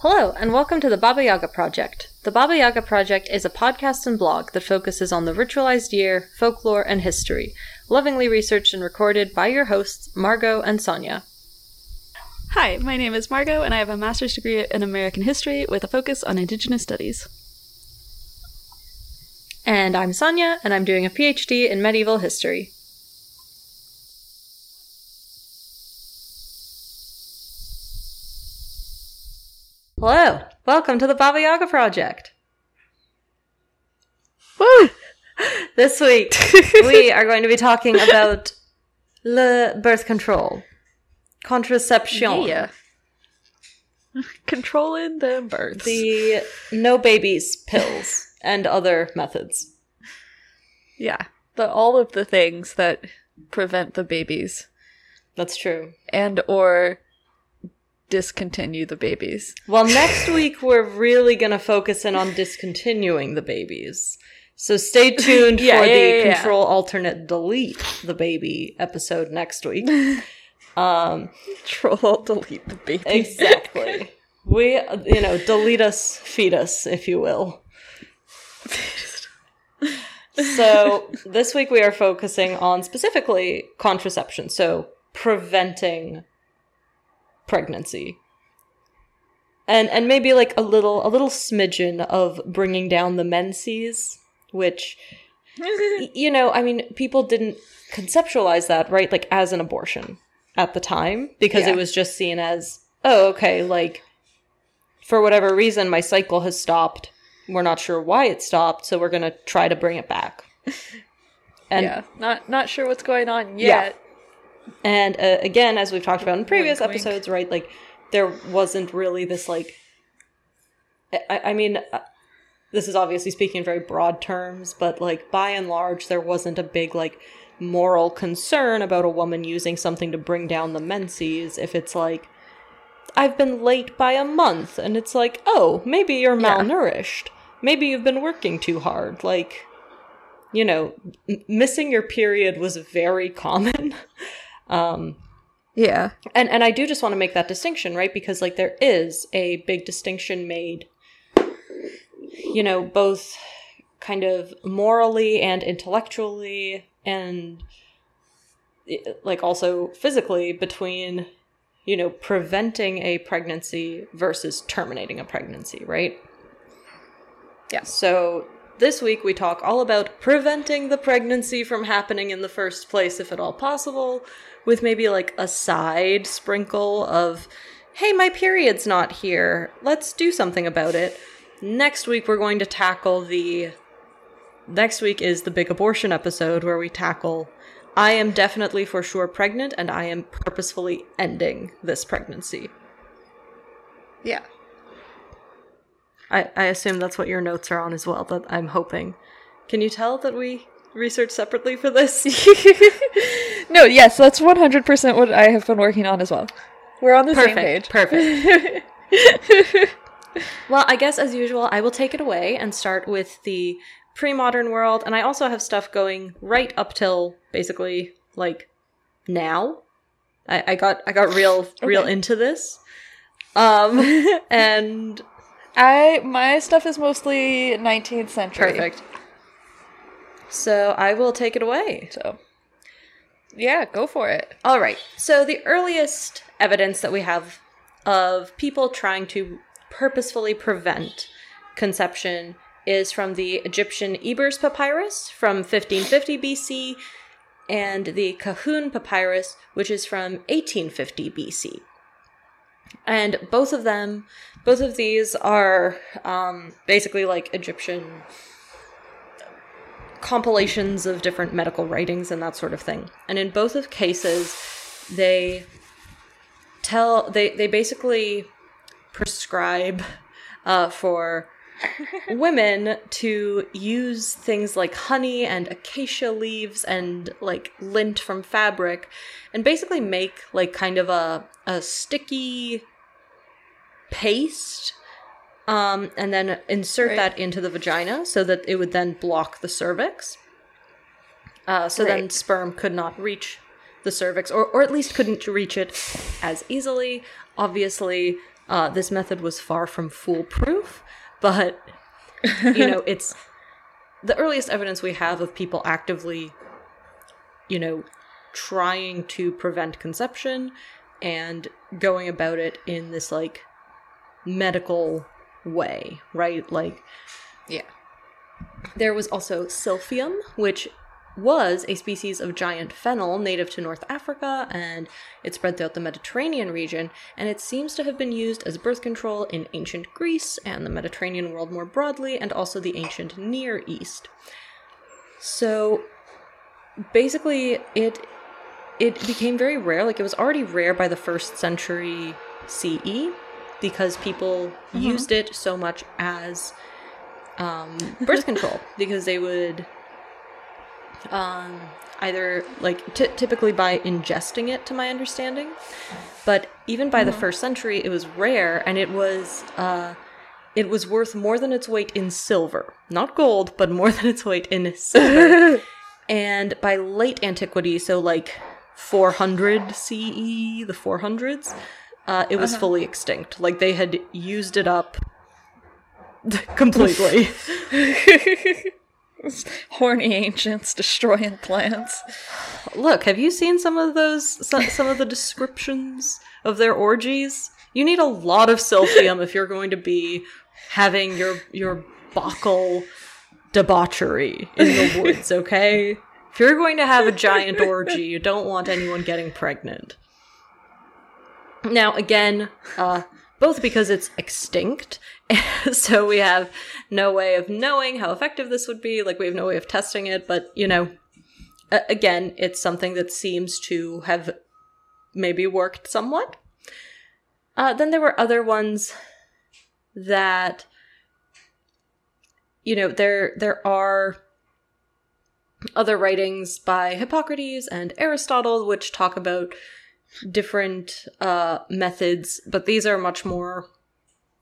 Hello, and welcome to the Baba Yaga Project. The Baba Yaga Project is a podcast and blog that focuses on the ritualized year, folklore, and history, lovingly researched and recorded by your hosts, Margot and Sonia. Hi, my name is Margot, and I have a master's degree in American history with a focus on Indigenous studies. And I'm Sonia, and I'm doing a PhD in medieval history. Hello, welcome to the Baba Yaga Project. Woo! This week, we are going to be talking about le birth control, contraception, Yeah. Controlling the birds. the no babies pills, and other methods. yeah. The all of the things that prevent the babies That's true. and or discontinue the babies. Well, next week we're really going to focus in on discontinuing the babies. So stay tuned Yeah, for yeah, the yeah, control alternate delete the baby episode next week. Um, Troll delete the baby. exactly. we, you know, delete us, feed us, if you will. So this week we are focusing on specifically contraception, so preventing pregnancy. And and maybe like a little a little smidgen of bringing down the menses, which you know, I mean, people didn't conceptualize that, right? Like as an abortion at the time because Yeah. it was just seen as, oh, okay, like for whatever reason my cycle has stopped. We're not sure why it stopped, so we're going to try to bring it back. And yeah. Not not sure what's going on yet. And uh, again, as we've talked about in previous Wink, wink. episodes, right? Like there wasn't really this like. I, I mean, uh, this is obviously speaking in very broad terms, but like by and large, there wasn't a big like moral concern about a woman using something to bring down the menses. If it's like, I've been late by a month, and it's like, oh, maybe you're Yeah. malnourished. Maybe you've been working too hard. Like, you know, m- missing your period was very common. Um, Yeah. and and I do just want to make that distinction, right? Because like there is a big distinction made you know, both kind of morally and intellectually and like also physically between you know, preventing a pregnancy versus terminating a pregnancy, right? Yeah. So this week we talk all about preventing the pregnancy from happening in the first place if at all possible, with maybe like a side sprinkle of, hey, my period's not here. Let's do something about it. Next week we're going to tackle the. Next week is the big abortion episode where we tackle I am definitely for sure pregnant and I am purposefully ending this pregnancy. Yeah. I, I assume that's what your notes are on as well, that I'm hoping. Can you tell that we researched separately for this? no, yes, that's 100% what I have been working on as well. We're on the same page. Perfect. well, I guess as usual, I will take it away and start with the pre modern world. And I also have stuff going right up till basically like now. I, I got I got real real Okay. into this. Um and I my stuff is mostly 19th century. perfect. So I will take it away. So, yeah, go for it. All right. So the earliest evidence that we have of people trying to purposefully prevent conception is from the Egyptian Ebers papyrus from 1550 BC and the Kahun papyrus, which is from 1850 BC. And both of them, both of these are um, basically like Egyptian compilations of different medical writings and that sort of thing. And in both of cases, they tell they they basically prescribe uh, for women to use things like honey and acacia leaves and like lint from fabric and basically make like kind of a a sticky paste um, and then insert Right. that into the vagina so that it would then block the cervix. Uh, so then sperm could not reach the cervix, or, or at least couldn't reach it as easily. Obviously, Uh, this method was far from foolproof, but you know, it's the earliest evidence we have of people actively, you know, trying to prevent conception and going about it in this like medical way, right? Like, Yeah. there was also silphium, which was a species of giant fennel native to North Africa, and it spread throughout the Mediterranean region, and it seems to have been used as birth control in ancient Greece and the Mediterranean world more broadly, and also the ancient Near East. So basically it it became very rare, like it was already rare by the first century CE because people used it so much as um, birth control because they would um, either like t- typically by ingesting it to my understanding. But even by the first century it was rare and it was uh, it was worth more than its weight in silver. Not gold but more than its weight in silver. And by late antiquity so like 400 ce the 400s uh, it was fully extinct. Like they had used it up completely Horny ancients destroying plants. Look, have you seen some of those some, some of the descriptions of their orgies? You need a lot of silphium if you're going to be having your your bacchal debauchery in the woods, okay? If you're going to have a giant orgy, you don't want anyone getting pregnant. Now, again, uh, both because it's extinct, so we have no way of knowing how effective this would be. Like, we have no way of testing it, but, you know, again, it's something that seems to have maybe worked somewhat. Uh, then there were other ones that, you know, there there are other writings by Hippocrates and Aristotle which talk about different uh, methods, but these are much more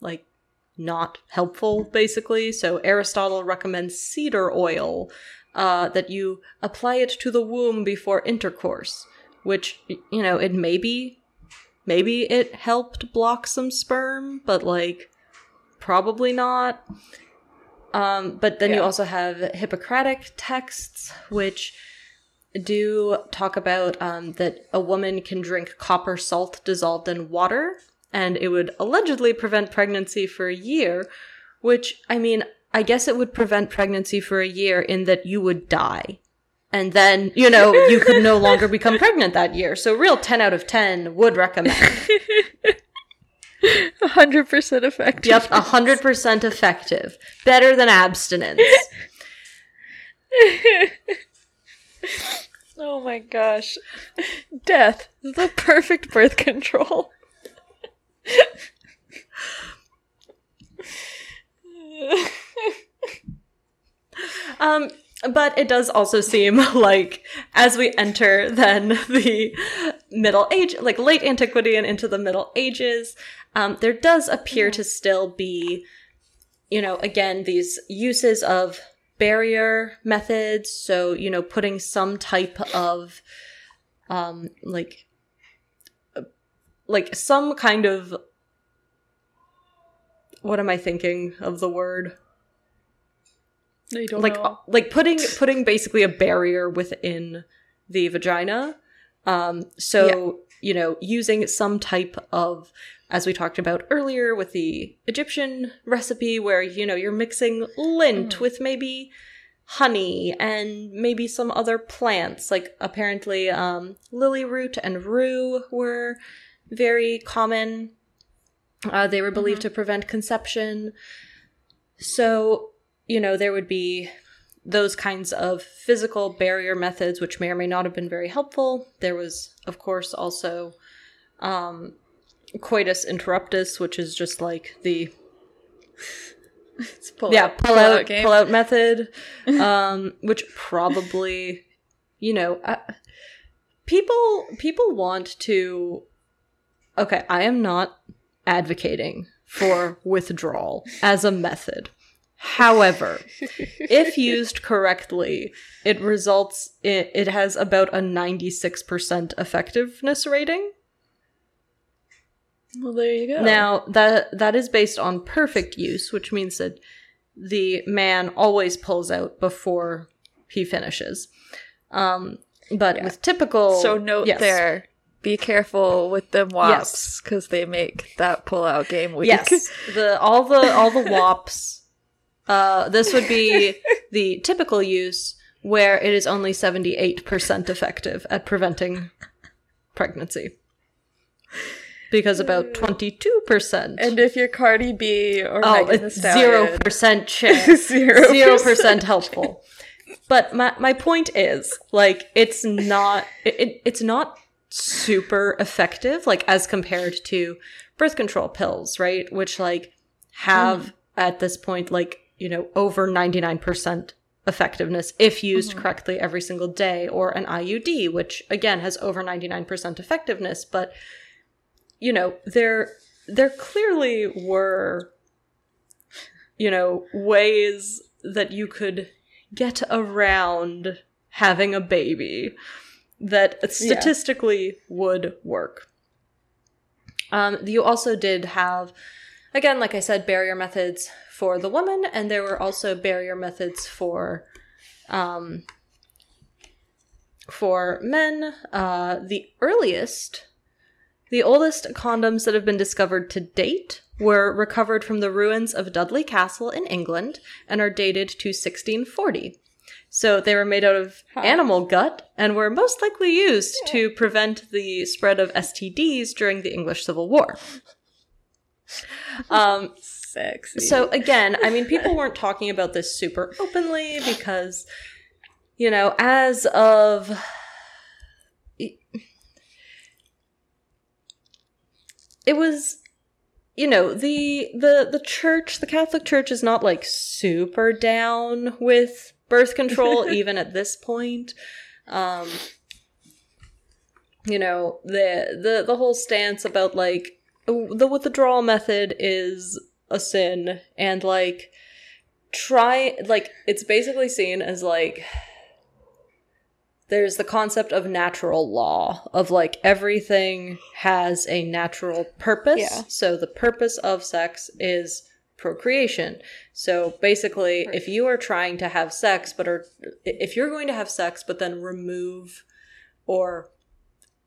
like not helpful, basically. So Aristotle recommends cedar oil uh, that you apply it to the womb before intercourse, which you know it maybe maybe it helped block some sperm, but like probably not. Um, but then you also have Hippocratic texts, which do talk about um, that a woman can drink copper salt dissolved in water, and it would allegedly prevent pregnancy for a year. Which, I mean, I guess it would prevent pregnancy for a year in that you would die. And then, you know, you could no longer become pregnant that year. So, real 10 out of 10 would recommend. 100% effective. Yep, 100% effective. Better than abstinence. Oh my gosh. Death. The perfect birth control. Um, but it does also seem like as we enter then the middle age like late antiquity and into the middle ages um, there does appear to still be you know again these uses of barrier methods. So you know putting some type of um like like some kind of what am i thinking of the word? I don't like know. like putting putting basically a barrier within the vagina. Um so you know using some type of as we talked about earlier with the egyptian recipe where you know you're mixing lint with maybe honey and maybe some other plants. Like apparently um lily root and rue were very common. Uh, they were believed to prevent conception. So, you know, there would be those kinds of physical barrier methods, which may or may not have been very helpful. There was, of course, also um, coitus interruptus, which is just like the pull yeah out- pull out pull out method, um, which probably, you know, uh, people people want to. Okay, I am not advocating for withdrawal as a method. However, if used correctly, it results in, it has about a 96% effectiveness rating. Well, there you go. Now that that is based on perfect use, which means that the man always pulls out before he finishes. Um, but with typical, so note yes. there. Be careful with them WAPs Yes. because they make that pull-out game weak. Yes, the all the all the WAPs. Uh, this would be the typical use where it is only seventy eight percent effective at preventing pregnancy, because about twenty two percent. and if you're Cardi B or Oh, Megan Thee Stallion, zero percent chance. 0%, helpful. But my my point is, like, it's not it, it, it's not super effective, like as compared to birth control pills, right? Which like have at this point like, you know, over ninety nine percent effectiveness if used correctly every single day, or an IUD, which again has over ninety nine percent effectiveness, but you know, there there clearly were you know, ways that you could get around having a baby that statistically would work. Um, you also did have, again, like I said, barrier methods for the woman, and there were also barrier methods for, um, for men. Uh, the earliest the oldest condoms that have been discovered to date were recovered from the ruins of Dudley Castle in England and are dated to 1640. So they were made out of animal gut and were most likely used to prevent the spread of STDs during the English Civil War. Um, sexy. so again, I mean, people weren't talking about this super openly because, you know, as of it was you know the the the church the catholic church is not like super down with birth control even at this point um you know the the the whole stance about like the withdrawal method is a sin and like try like it's basically seen as like there's the concept of natural law of like everything has a natural purpose. Yeah. so the purpose of sex is procreation. So basically if you are trying to have sex but are if you're going to have sex but then remove or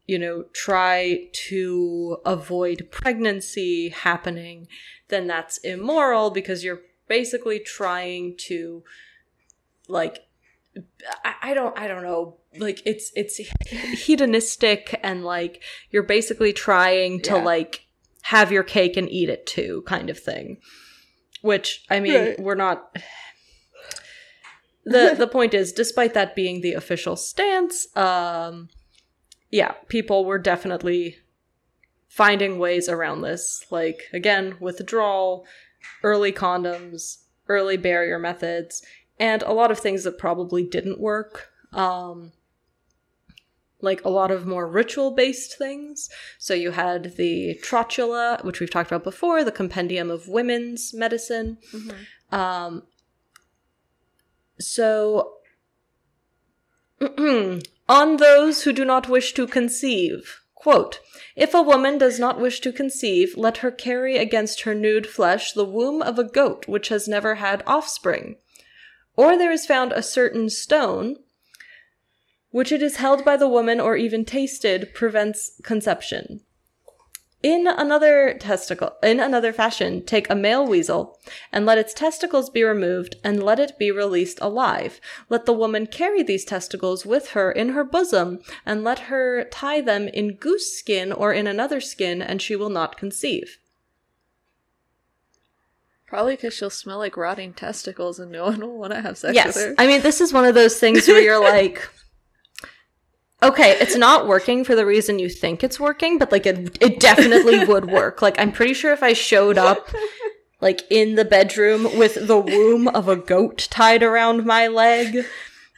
you know try to avoid pregnancy happening then that's immoral because you're basically trying to like I, I don't I don't know like it's it's hedonistic and like you're basically trying to Yeah. like have your cake and eat it too kind of thing which I mean Right. we're not the the point is despite that being the official stance um yeah people were definitely finding ways around this. Like again withdrawal early condoms early barrier methods and a lot of things that probably didn't work. Um like a lot of more ritual based things. So you had the trotula which we've talked about before the compendium of women's medicine. Um so on those who do not wish to conceive. Quote if a woman does not wish to conceive let her carry against her nude flesh the womb of a goat which has never had offspring. Or there is found a certain stone which it is held by the woman or even tasted prevents conception in another testicle in another fashion take a male weasel and let its testicles be removed and let it be released alive. Let the woman carry these testicles with her in her bosom and let her tie them in goose skin or in another skin and she will not conceive. Probably because she'll smell like rotting testicles and no one will want to have sex yes. with her. i mean this is one of those things where you're like okay it's not working for the reason you think it's working but like it, it definitely would work. Like i'm pretty sure if i showed up like in the bedroom with the womb of a goat tied around my leg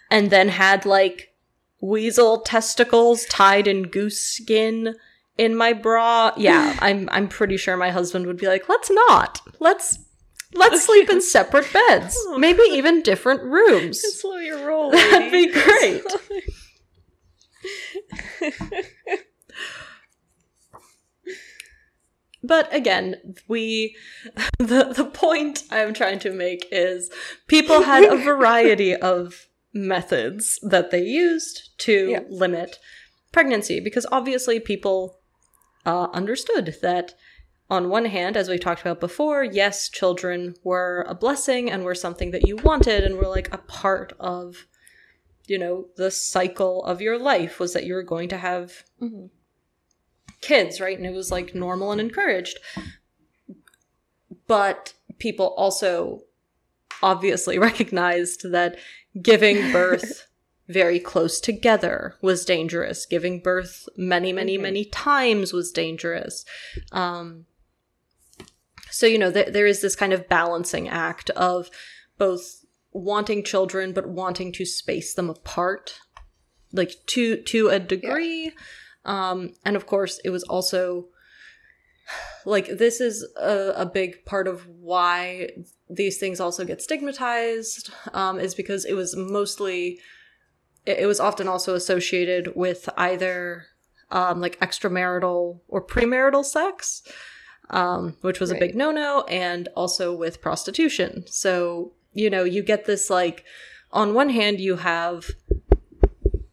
and then had like weasel testicles tied in goose skin in my bra yeah i'm i'm pretty sure my husband would be like let's not. Let's let's sleep in separate beds. Oh. Maybe even different rooms. Slow your roll. That'd be great. but again, we the the point I'm trying to make is people had a variety of methods that they used to Yeah. limit pregnancy because obviously people uh, understood that on one hand as we've talked about before yes children were a blessing and were something that you wanted and were like a part of you know the cycle of your life was that you were going to have Mhm. kids right and it was like normal and encouraged but people also obviously recognized that giving birth very close together was dangerous giving birth many many Mhm. many times was dangerous um so you know th- there is this kind of balancing act of both wanting children but wanting to space them apart like to to a degree. Um and of course it was also like this is a, a big part of why these things also get stigmatized um, is because it was mostly it, it was often also associated with either um, like extramarital or premarital sex um, which was a big no-no and also with prostitution. So you know you get this like on one hand you have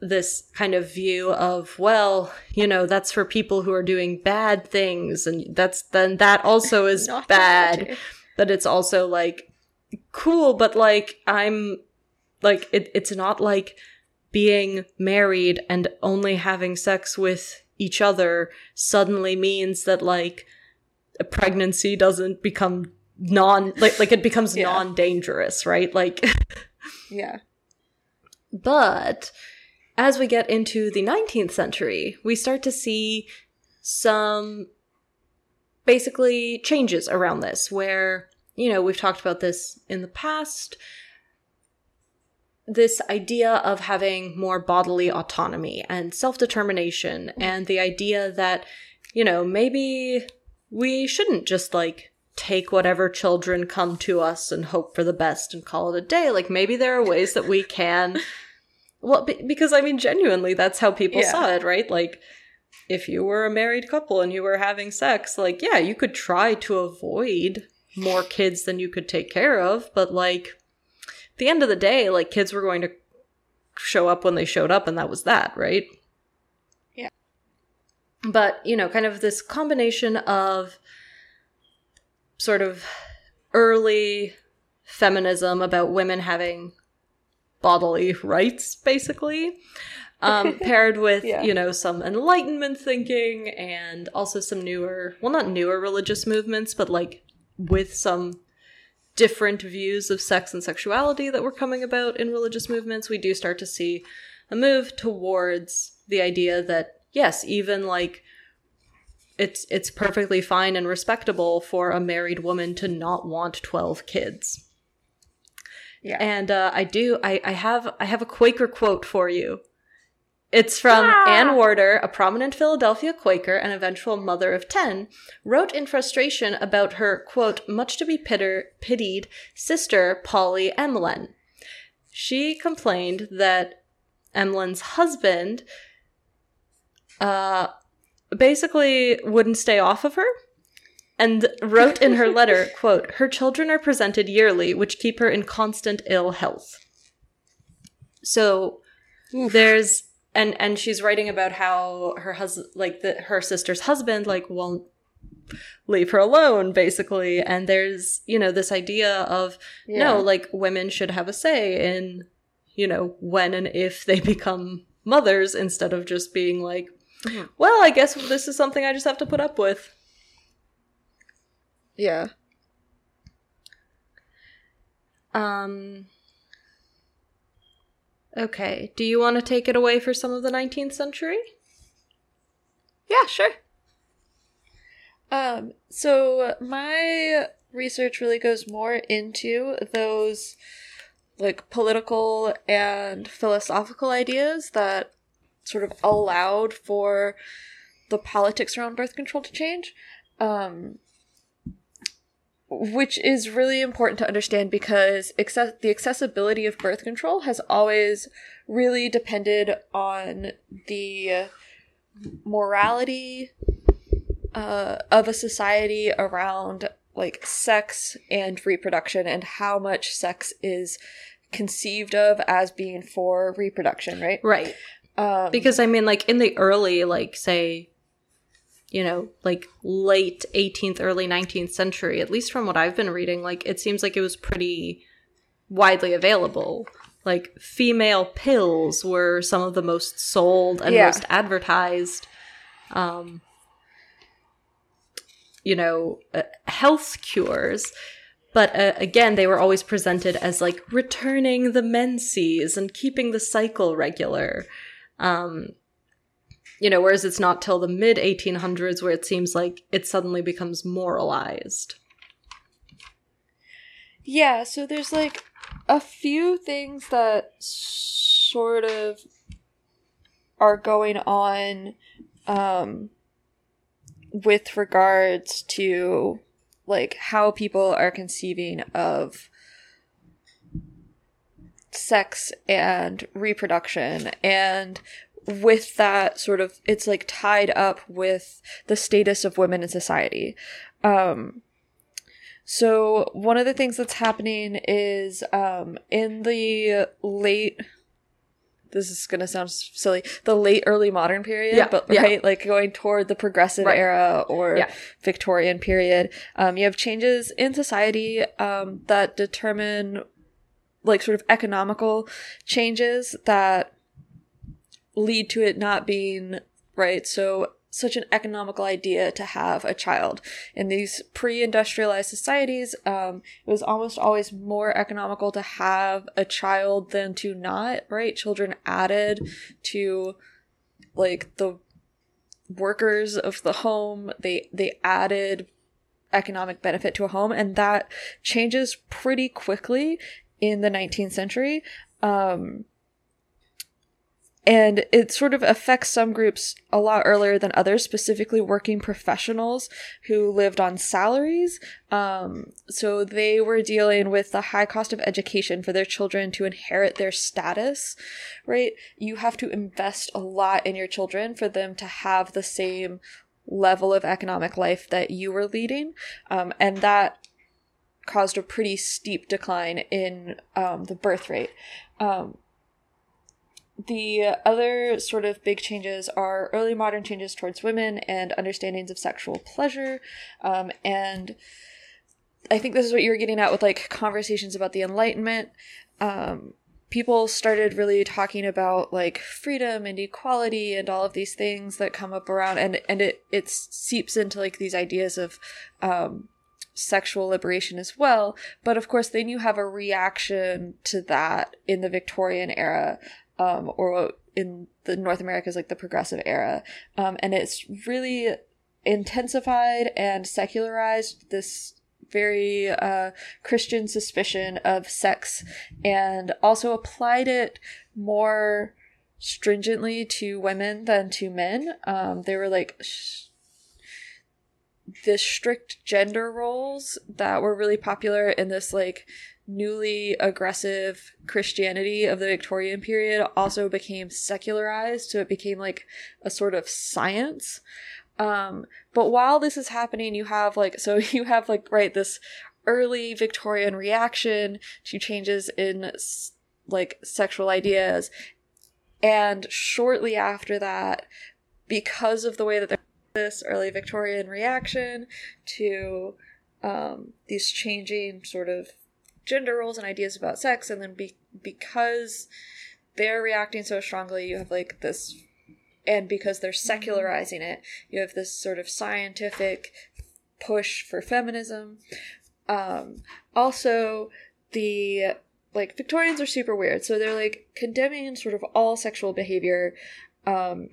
this kind of view of well you know that's for people who are doing bad things and that's then that also is bad but it's also like cool but like i'm like it, it's not like being married and only having sex with each other suddenly means that like a pregnancy doesn't become non like like it becomes Yeah. non-dangerous right like Yeah. but as we get into the 19th century, we start to see some basically changes around this where, you know, we've talked about this in the past. This idea of having more bodily autonomy and self determination, and the idea that, you know, maybe we shouldn't just like take whatever children come to us and hope for the best and call it a day. Like maybe there are ways that we can. Well, be- because I mean, genuinely, that's how people Yeah. saw it, right? Like, if you were a married couple and you were having sex, like, yeah, you could try to avoid more kids than you could take care of, but like, at the end of the day, like, kids were going to show up when they showed up, and that was that, right? Yeah. But, you know, kind of this combination of sort of early feminism about women having bodily rights, basically, um, paired with, Yeah. you know, some Enlightenment thinking and also some newer, well, not newer religious movements, but like with some different views of sex and sexuality that were coming about in religious movements, we do start to see a move towards the idea that, yes, even like it's it's perfectly fine and respectable for a married woman to not want 12 kids. Yeah. And uh, I do I, I have I have a Quaker quote for you. It's from Ah! Anne Warder, a prominent Philadelphia Quaker and eventual mother of 10, wrote in frustration about her quote much to be pitter, pitied sister Polly Emlyn. She complained that Emlyn's husband uh basically wouldn't stay off of her and wrote in her letter quote her children are presented yearly which keep her in constant ill health. So there's and and she's writing about how her husband like the, her sister's husband like won't leave her alone basically. And there's you know this idea of Yeah. no like women should have a say in you know when and if they become mothers instead of just being like Mhm. well i guess this is something i just have to put up with Yeah. um okay do you want to take it away for some of the 19th century Yeah, sure. Um, so my research really goes more into those like political and philosophical ideas that sort of allowed for the politics around birth control to change. Um, which is really important to understand because access- the accessibility of birth control has always really depended on the morality uh, of a society around like sex and reproduction and how much sex is conceived of as being for reproduction, right? Right. Um, Because I mean, like in the early, like say, you know, like late 18th, early 19th century, at least from what I've been reading, like it seems like it was pretty widely available. Like female pills were some of the most sold and Yeah. most advertised. Um, you know, uh, health cures. But uh, again, they were always presented as like returning the menses and keeping the cycle regular. Um, you know, whereas it's not till the mid 1800s where it seems like it suddenly becomes moralized. Yeah, so there's like a few things that sort of are going on um with regards to like how people are conceiving of sex and reproduction and with that sort of it's like tied up with the status of women in society um so one of the things that's happening is um, in the late. This is gonna sound silly. The late early modern period, Yeah, but yeah. right, like going toward the progressive Right. era or Yeah. Victorian period. Um, you have changes in society um, that determine, like, sort of economical changes that lead to it not being right. So such an economical idea to have a child in these pre-industrialized societies um, it was almost always more economical to have a child than to not right children added to like the workers of the home they they added economic benefit to a home and that changes pretty quickly in the 19th century. Um, and it sort of affects some groups a lot earlier than others specifically working professionals who lived on salaries. Um, so they were dealing with the high cost of education for their children to inherit their status right? You have to invest a lot in your children for them to have the same level of economic life that you were leading. Um, and that caused a pretty steep decline in um, the birth rate um, the other sort of big changes are early modern changes towards women and understandings of sexual pleasure. Um, and I think this is what you were getting at with like conversations about the Enlightenment. Um, people started really talking about like freedom and equality and all of these things that come up around and and it it seeps into like these ideas of um sexual liberation as well but of course then you have a reaction to that in the Victorian era um, or in the North America is like the progressive era. Um, and it's really intensified and secularized this very uh, Christian suspicion of sex and also applied it more stringently to women than to men. Um, they were like sh- the strict gender roles that were really popular in this like newly aggressive Christianity of the Victorian period also became secularized, so it became like a sort of science. Um, but while this is happening, you have like so you have like right this early Victorian reaction to changes in like sexual ideas, and shortly after that, because of the way that there this early Victorian reaction to um, these changing sort of gender roles and ideas about sex and then be- because they're reacting so strongly you have like this and because they're secularizing it you have this sort of scientific push for feminism. Um also the like victorians are super weird. So they're like condemning sort of all sexual behavior um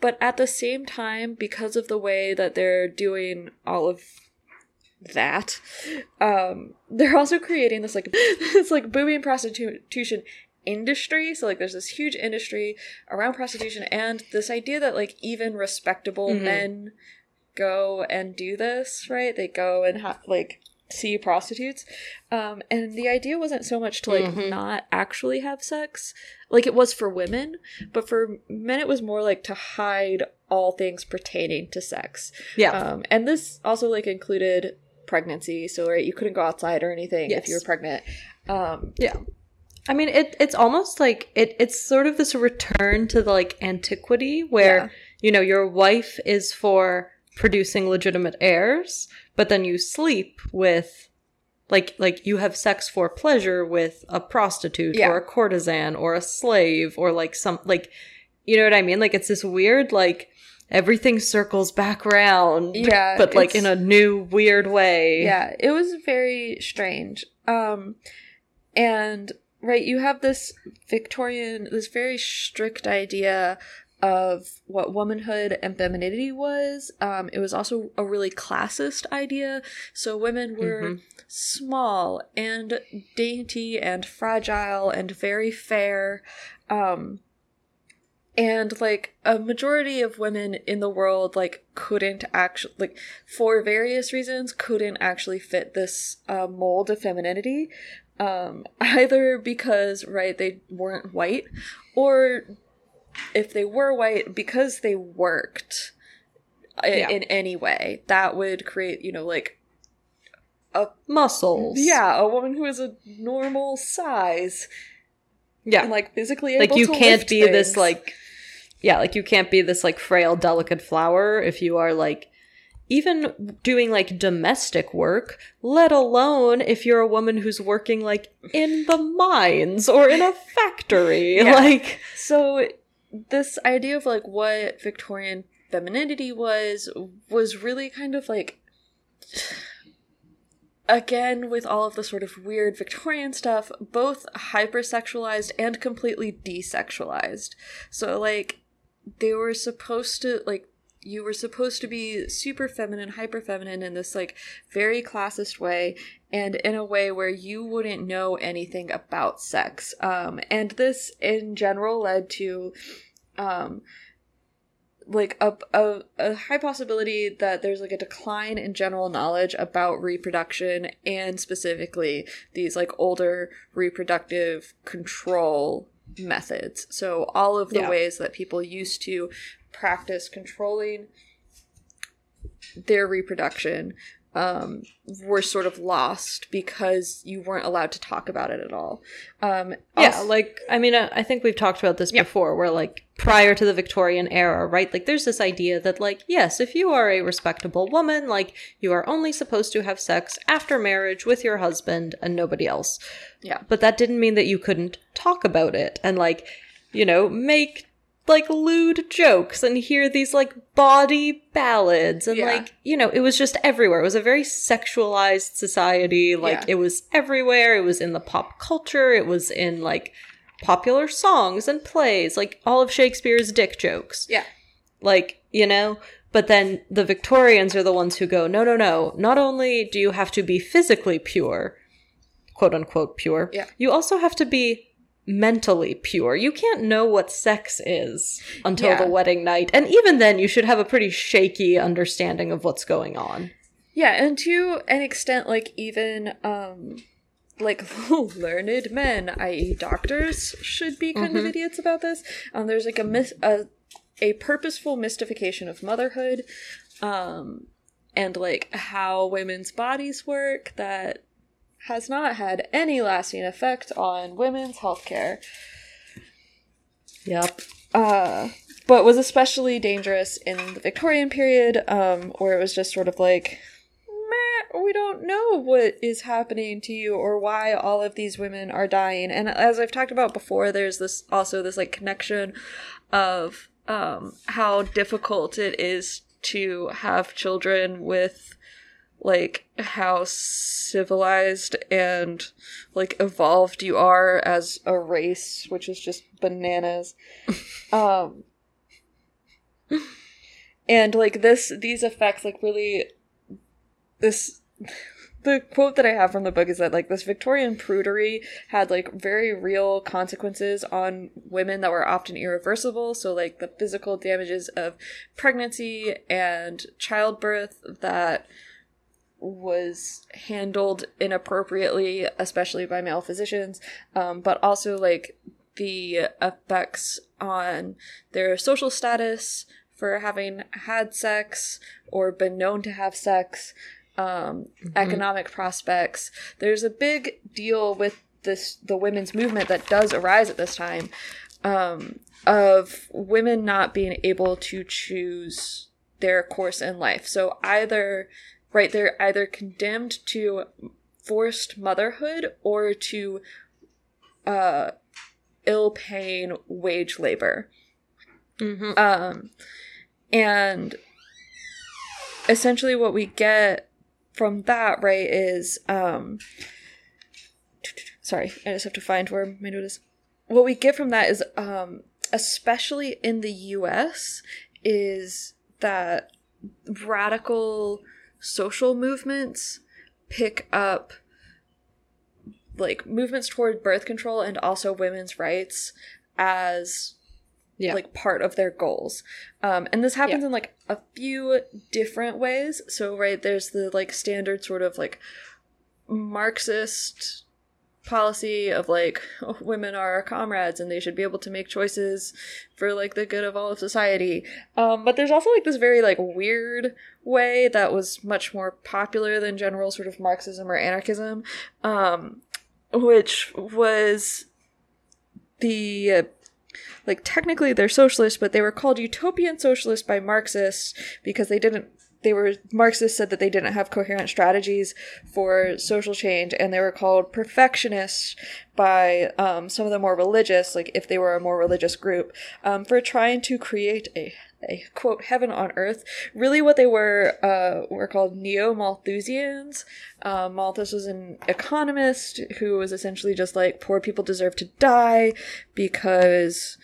but at the same time because of the way that they're doing all of that um they're also creating this like this like booming prostitution industry so like there's this huge industry around prostitution and this idea that like even respectable Mhm. men go and do this right they go and have like see prostitutes. Um, and the idea wasn't so much to like Mhm. not actually have sex, like it was for women, but for men it was more like to hide all things pertaining to sex. Yeah. Um, and this also like included pregnancy, so right, you couldn't go outside or anything Yes. if you were pregnant. Um, Yeah. I mean it it's almost like it it's sort of this return to the like antiquity where Yeah. you know your wife is for producing legitimate heirs, but then you sleep with like like you have sex for pleasure with a prostitute Yeah. or a courtesan or a slave or like some like you know what I mean? Like it's this weird like everything circles back around. Yeah, But like in a new weird way. Yeah, it was very strange. Um and right, you have this Victorian this very strict idea of what womanhood and femininity was. Um it was also a really classist idea. So women were Mhm. small and dainty and fragile and very fair. Um and like a majority of women in the world like couldn't actually like for various reasons couldn't actually fit this uh, mold of femininity um either because right they weren't white or if they were white because they worked Yeah. in any way that would create you know like a Muscles. yeah a woman who is a normal size Yeah. and like physically able like you can't be this like yeah like you can't be this like frail delicate flower if you are like even doing like domestic work let alone if you're a woman who's working like in the mines or in a factory Yeah. like So this idea of like what Victorian femininity was was really kind of like again with all of the sort of weird Victorian stuff, both hypersexualized and completely desexualized. So like they were supposed to like you were supposed to be super feminine, hyper feminine in this like very classist way and in a way where you wouldn't know anything about sex. Um, and this in general led to um, like a, a, a high possibility that there's like a decline in general knowledge about reproduction and specifically these like older reproductive control methods. So all of the Yeah. ways that people used to practice controlling their reproduction um, were sort of lost because you weren't allowed to talk about it at all. Um, yeah also- like i mean uh, i think we've talked about this Yeah. before where like prior to the victorian era right like there's this idea that like yes if you are a respectable woman like you are only supposed to have sex after marriage with your husband and nobody else Yeah. but that didn't mean that you couldn't talk about it and like you know make like lewd jokes and hear these like body ballads and Yeah. like you know it was just everywhere it was a very sexualized society like Yeah. it was everywhere it was in the pop culture it was in like popular songs and plays like all of shakespeare's dick jokes yeah. like you know but then the victorians are the ones who go no no no not only do you have to be physically pure quote unquote pure Yeah. you also have to be mentally pure you can't know what sex is until Yeah. the wedding night and even then you should have a pretty shaky understanding of what's going on Yeah, and to an extent, like even um like learned men, i.e., doctors, should be kind of idiots about this. Um, there's like a myth, a a purposeful mystification of motherhood, um, and like how women's bodies work that has not had any lasting effect on women's healthcare. yep uh, but was especially dangerous in the Victorian period, um, where it was just sort of like, we don't know what is happening to you or why all of these women are dying. And as I've talked about before, there's this also this like connection of um, how difficult it is to have children with like how civilized and like evolved you are as a race which is just bananas. Um and like this these effects like really this the quote that i have from the book is that like this victorian prudery had like very real consequences on women that were often irreversible. So like the physical damages of pregnancy and childbirth that was handled inappropriately, especially by male physicians, um, but also like the effects on their social status for having had sex or been known to have sex, um, economic prospects. There's a big deal with this the women's movement that does arise at this time um, of women not being able to choose their course in life. So either right they're either condemned to forced motherhood or to uh ill paying wage labor. Mm-hmm. Um, and essentially, what we get from that, right, is um, sorry, I just have to find where my note is. What we get from that is, um, especially in the U.S., is that radical social movements pick up like movements toward birth control and also women's rights as Yeah. like part of their goals. Um, and this happens Yeah. in like a few different ways. So right there's the like standard sort of like Marxist policy of like women are our comrades and they should be able to make choices for like the good of all of society. Um, but there's also like this very like weird way that was much more popular than general sort of Marxism or anarchism, um, which was the uh, like technically they're socialists, but they were called utopian socialists by Marxists because they didn't. They were Marxists said that they didn't have coherent strategies for social change, and they were called perfectionists by um, some of the more religious, like if they were a more religious group, um, for trying to create a a quote heaven on earth. Really, what they were uh, were called neo Malthusians. Um, Malthus was an economist who was essentially just like poor people deserve to die because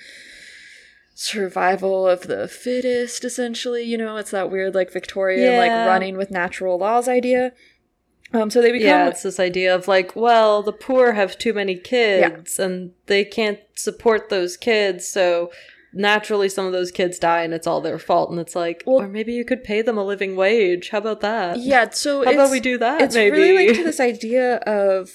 survival of the fittest essentially you know it's that weird like victorian like running with natural laws idea um so they become yeah, it's this idea of like, well, the poor have too many kids and they can't support those kids, so naturally some of those kids die and it's all their fault. And it's like, Well- or maybe you could pay them a living wage. How about that? yeah so How about we do that? it's maybe really like to this idea of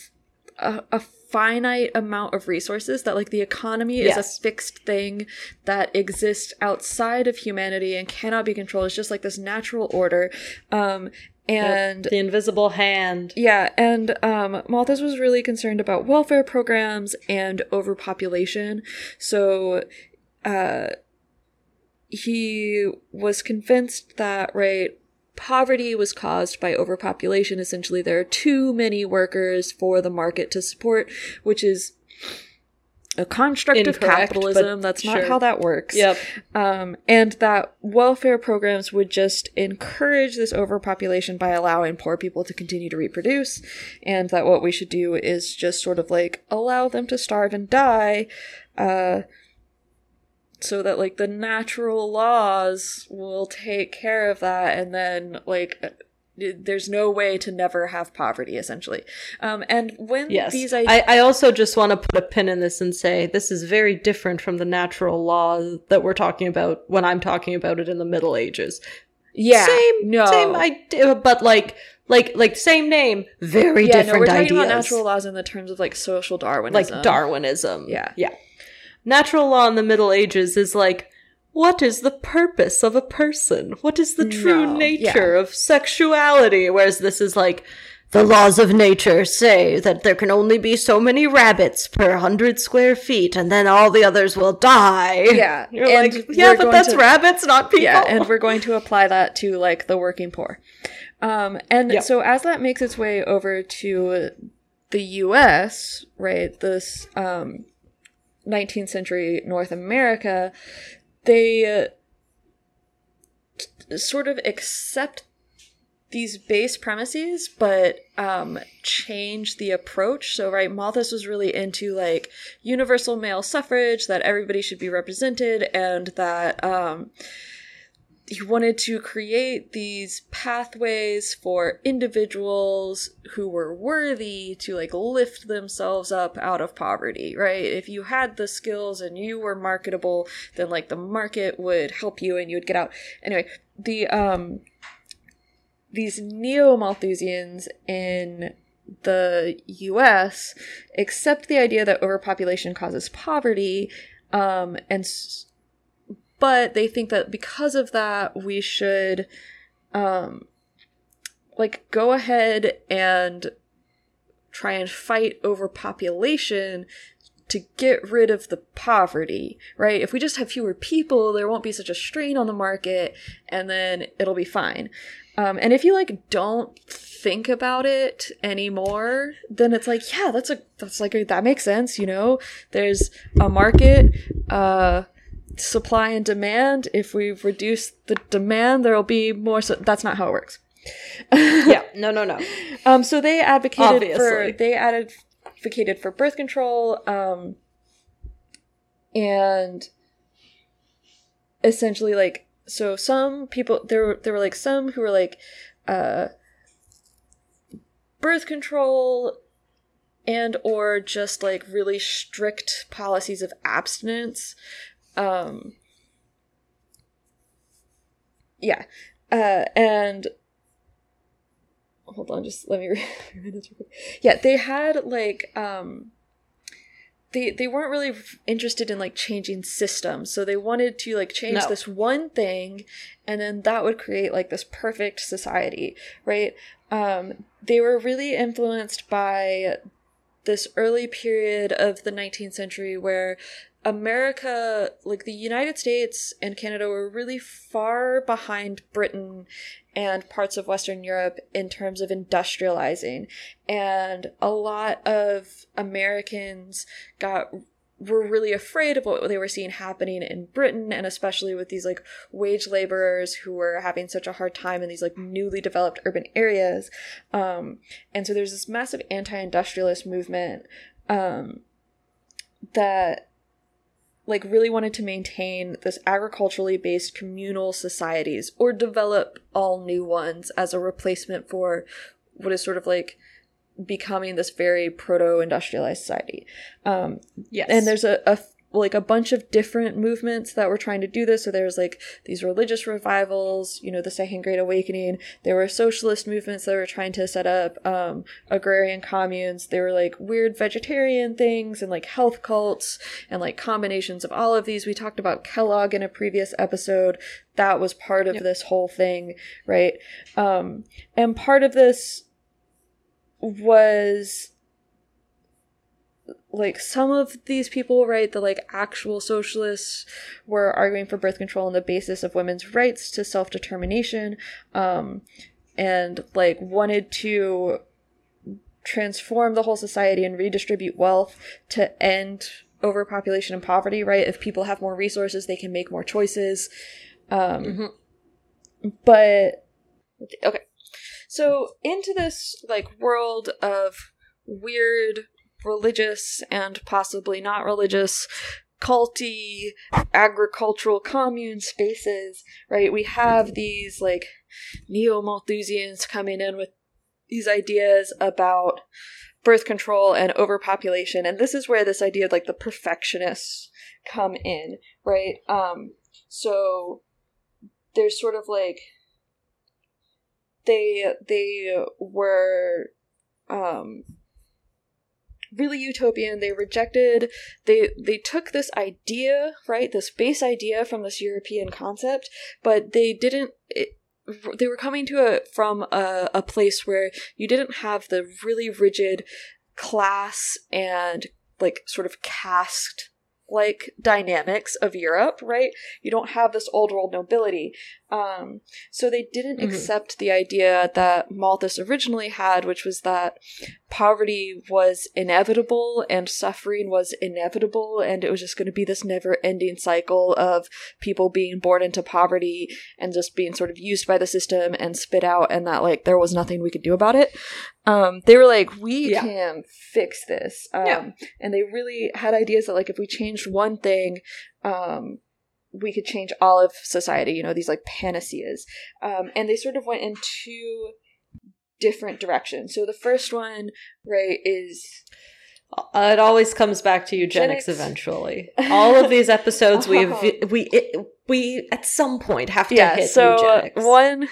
a, a finite amount of resources that like the economy is a fixed thing that exists outside of humanity and cannot be controlled it's just like this natural order um and the invisible hand. yeah, and um, Malthus was really concerned about welfare programs and overpopulation. So, uh, he was convinced that right poverty was caused by overpopulation. Essentially, there are too many workers for the market to support, which is a construct of capitalism. That's not sure. how that works Yep. um, and that welfare programs would just encourage this overpopulation by allowing poor people to continue to reproduce, and that what we should do is just sort of like allow them to starve and die, uh, so that like the natural laws will take care of that, and then like. There's no way to never have poverty, essentially. Um, and when Yes. these ideas, I, I also just want to put a pin in this and say this is very different from the natural law that we're talking about when I'm talking about it in the Middle Ages. yeah, same, no, same idea, but like, like, like same name, very yeah, no, different we're talking ideas. about natural laws in the terms of like social Darwinism, like Darwinism. Yeah. yeah. Natural law in the Middle Ages is like, what is the purpose of a person? What is the true No, nature of sexuality? Whereas this is like, the laws of nature say that there can only be so many rabbits per hundred square feet, and then all the others will die. Yeah, You're and like, yeah, but that's to- rabbits, not people. Yeah, and we're going to apply that to like the working poor. Um, and Yep. so as that makes its way over to the U.S., right, this um, 19th century North America, they uh, t- sort of accept these base premises, but um, change the approach. So, right, Malthus was really into like universal male suffrage, that everybody should be represented, and that um, he wanted to create these pathways for individuals who were worthy to like lift themselves up out of poverty, right? If you had the skills and you were marketable, then like the market would help you and you would get out. Anyway, the um these neo Malthusians in the US accept the idea that overpopulation causes poverty, um, and s- but they think that because of that, we should, um, like go ahead and try and fight overpopulation to get rid of the poverty, right? If we just have fewer people, there won't be such a strain on the market, and then it'll be fine. Um, and if you like don't think about it anymore, then it's like, yeah, that's a that's like a, that makes sense, you know. There's a market, uh, supply and demand. If we reduce the demand, there'll be more. So that's not how it works. yeah, no, no, no. Um, so they advocated for they advocated for birth control, um, and essentially like so some people there were there were like some who were like uh, birth control and or just like really strict policies of abstinence. Um, yeah, uh, and hold on just let me read notes real quick. yeah they had like um they they weren't really interested in like changing systems so they wanted to like change No. this one thing and then that would create like this perfect society right um they were really influenced by this early period of the 19th century where America, like the United States and Canada, were really far behind Britain and parts of Western Europe in terms of industrializing. And a lot of Americans got were really afraid of what they were seeing happening in Britain and especially with these like wage laborers who were having such a hard time in these like newly developed urban areas. Um, and so there's this massive anti-industrialist movement um, that like really wanted to maintain this agriculturally based communal societies or develop all new ones as a replacement for what is sort of like becoming this very proto-industrialized society um, Yes. and there's a, a like a bunch of different movements that were trying to do this. So there's like these religious revivals you know the second great awakening. There were socialist movements that were trying to set up um, agrarian communes. There were like weird vegetarian things and like health cults and like combinations of all of these. We talked about kellogg in a previous episode. That was part of Yep. this whole thing right? Um, and part of this was like some of these people right the like actual socialists were arguing for birth control on the basis of women's rights to self-determination um and like wanted to transform the whole society and redistribute wealth to end overpopulation and poverty right? If people have more resources they can make more choices. Um Mhm. but okay. so into this like world of weird religious and possibly not religious culty agricultural commune spaces right? We have these like neo-malthusians coming in with these ideas about birth control and overpopulation and this is where this idea of like the perfectionists come in right? Um so there's sort of like they they were um really utopian they rejected they they took this idea right this base idea from this european concept but they didn't it, they were coming to it from a, a place where you didn't have the really rigid class and like sort of caste like dynamics of Europe, right? You don't have this old world nobility. Um, so they didn't Mhm. accept the idea that Malthus originally had, which was that poverty was inevitable and suffering was inevitable, and it was just going to be this never ending cycle of people being born into poverty and just being sort of used by the system and spit out, and that like there was nothing we could do about it. Um, they were like, we Yeah. can fix this. Um, Yeah. and they really had ideas that like if we changed one thing, um, we could change all of society. You know, these like panaceas. Um, and they sort of went in two different directions. So the first one, right, is Uh, it always comes back to eugenics Eugenics. eventually. All of these episodes, we've we it, we at some point have to yeah. hit So eugenics. one.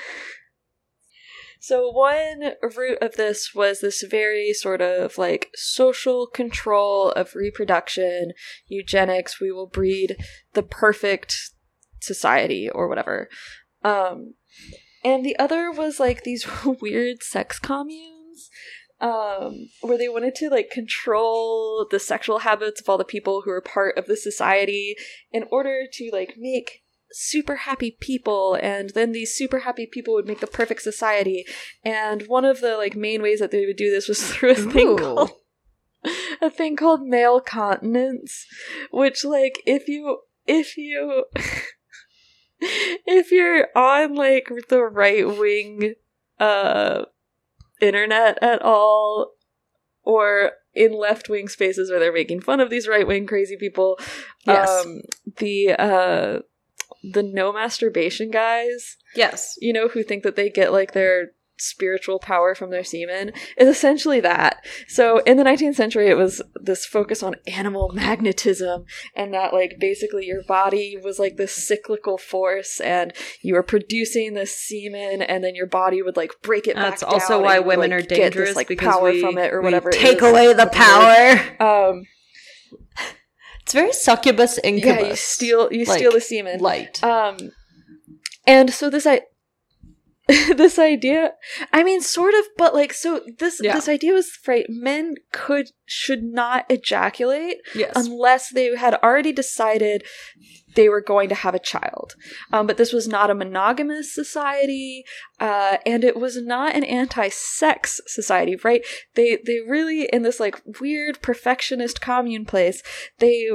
So one root of this was this very sort of like social control of reproduction, eugenics. We will breed the perfect society or whatever. Um, and the other was like these weird sex communes um, where they wanted to like control the sexual habits of all the people who were part of the society in order to like make super happy people and then these super happy people would make the perfect society and one of the like main ways that they would do this was through a thing Ooh. called a thing called male continence which like if you if you if you're on like the right wing uh internet at all or in left wing spaces where they're making fun of these right wing crazy people Yes. um the uh the no masturbation guys Yes. you know who think that they get like their spiritual power from their semen is essentially that so in the 19th century it was this focus on animal magnetism and that like basically your body was like this cyclical force and you were producing this semen and then your body would like break it That's back also down why would, women like, are dangerous this, like because power we, from it or whatever take away the power. um It's very succubus incubus. yeah you steal you Like, steal the semen light. Um, and so this I this idea, I mean, sort of, but like, so this Yeah. this idea was right. Men could should not ejaculate yes. unless they had already decided they were going to have a child. Um, but this was not a monogamous society, uh, and it was not an anti-sex society, right? They they really in this like weird perfectionist commune place. They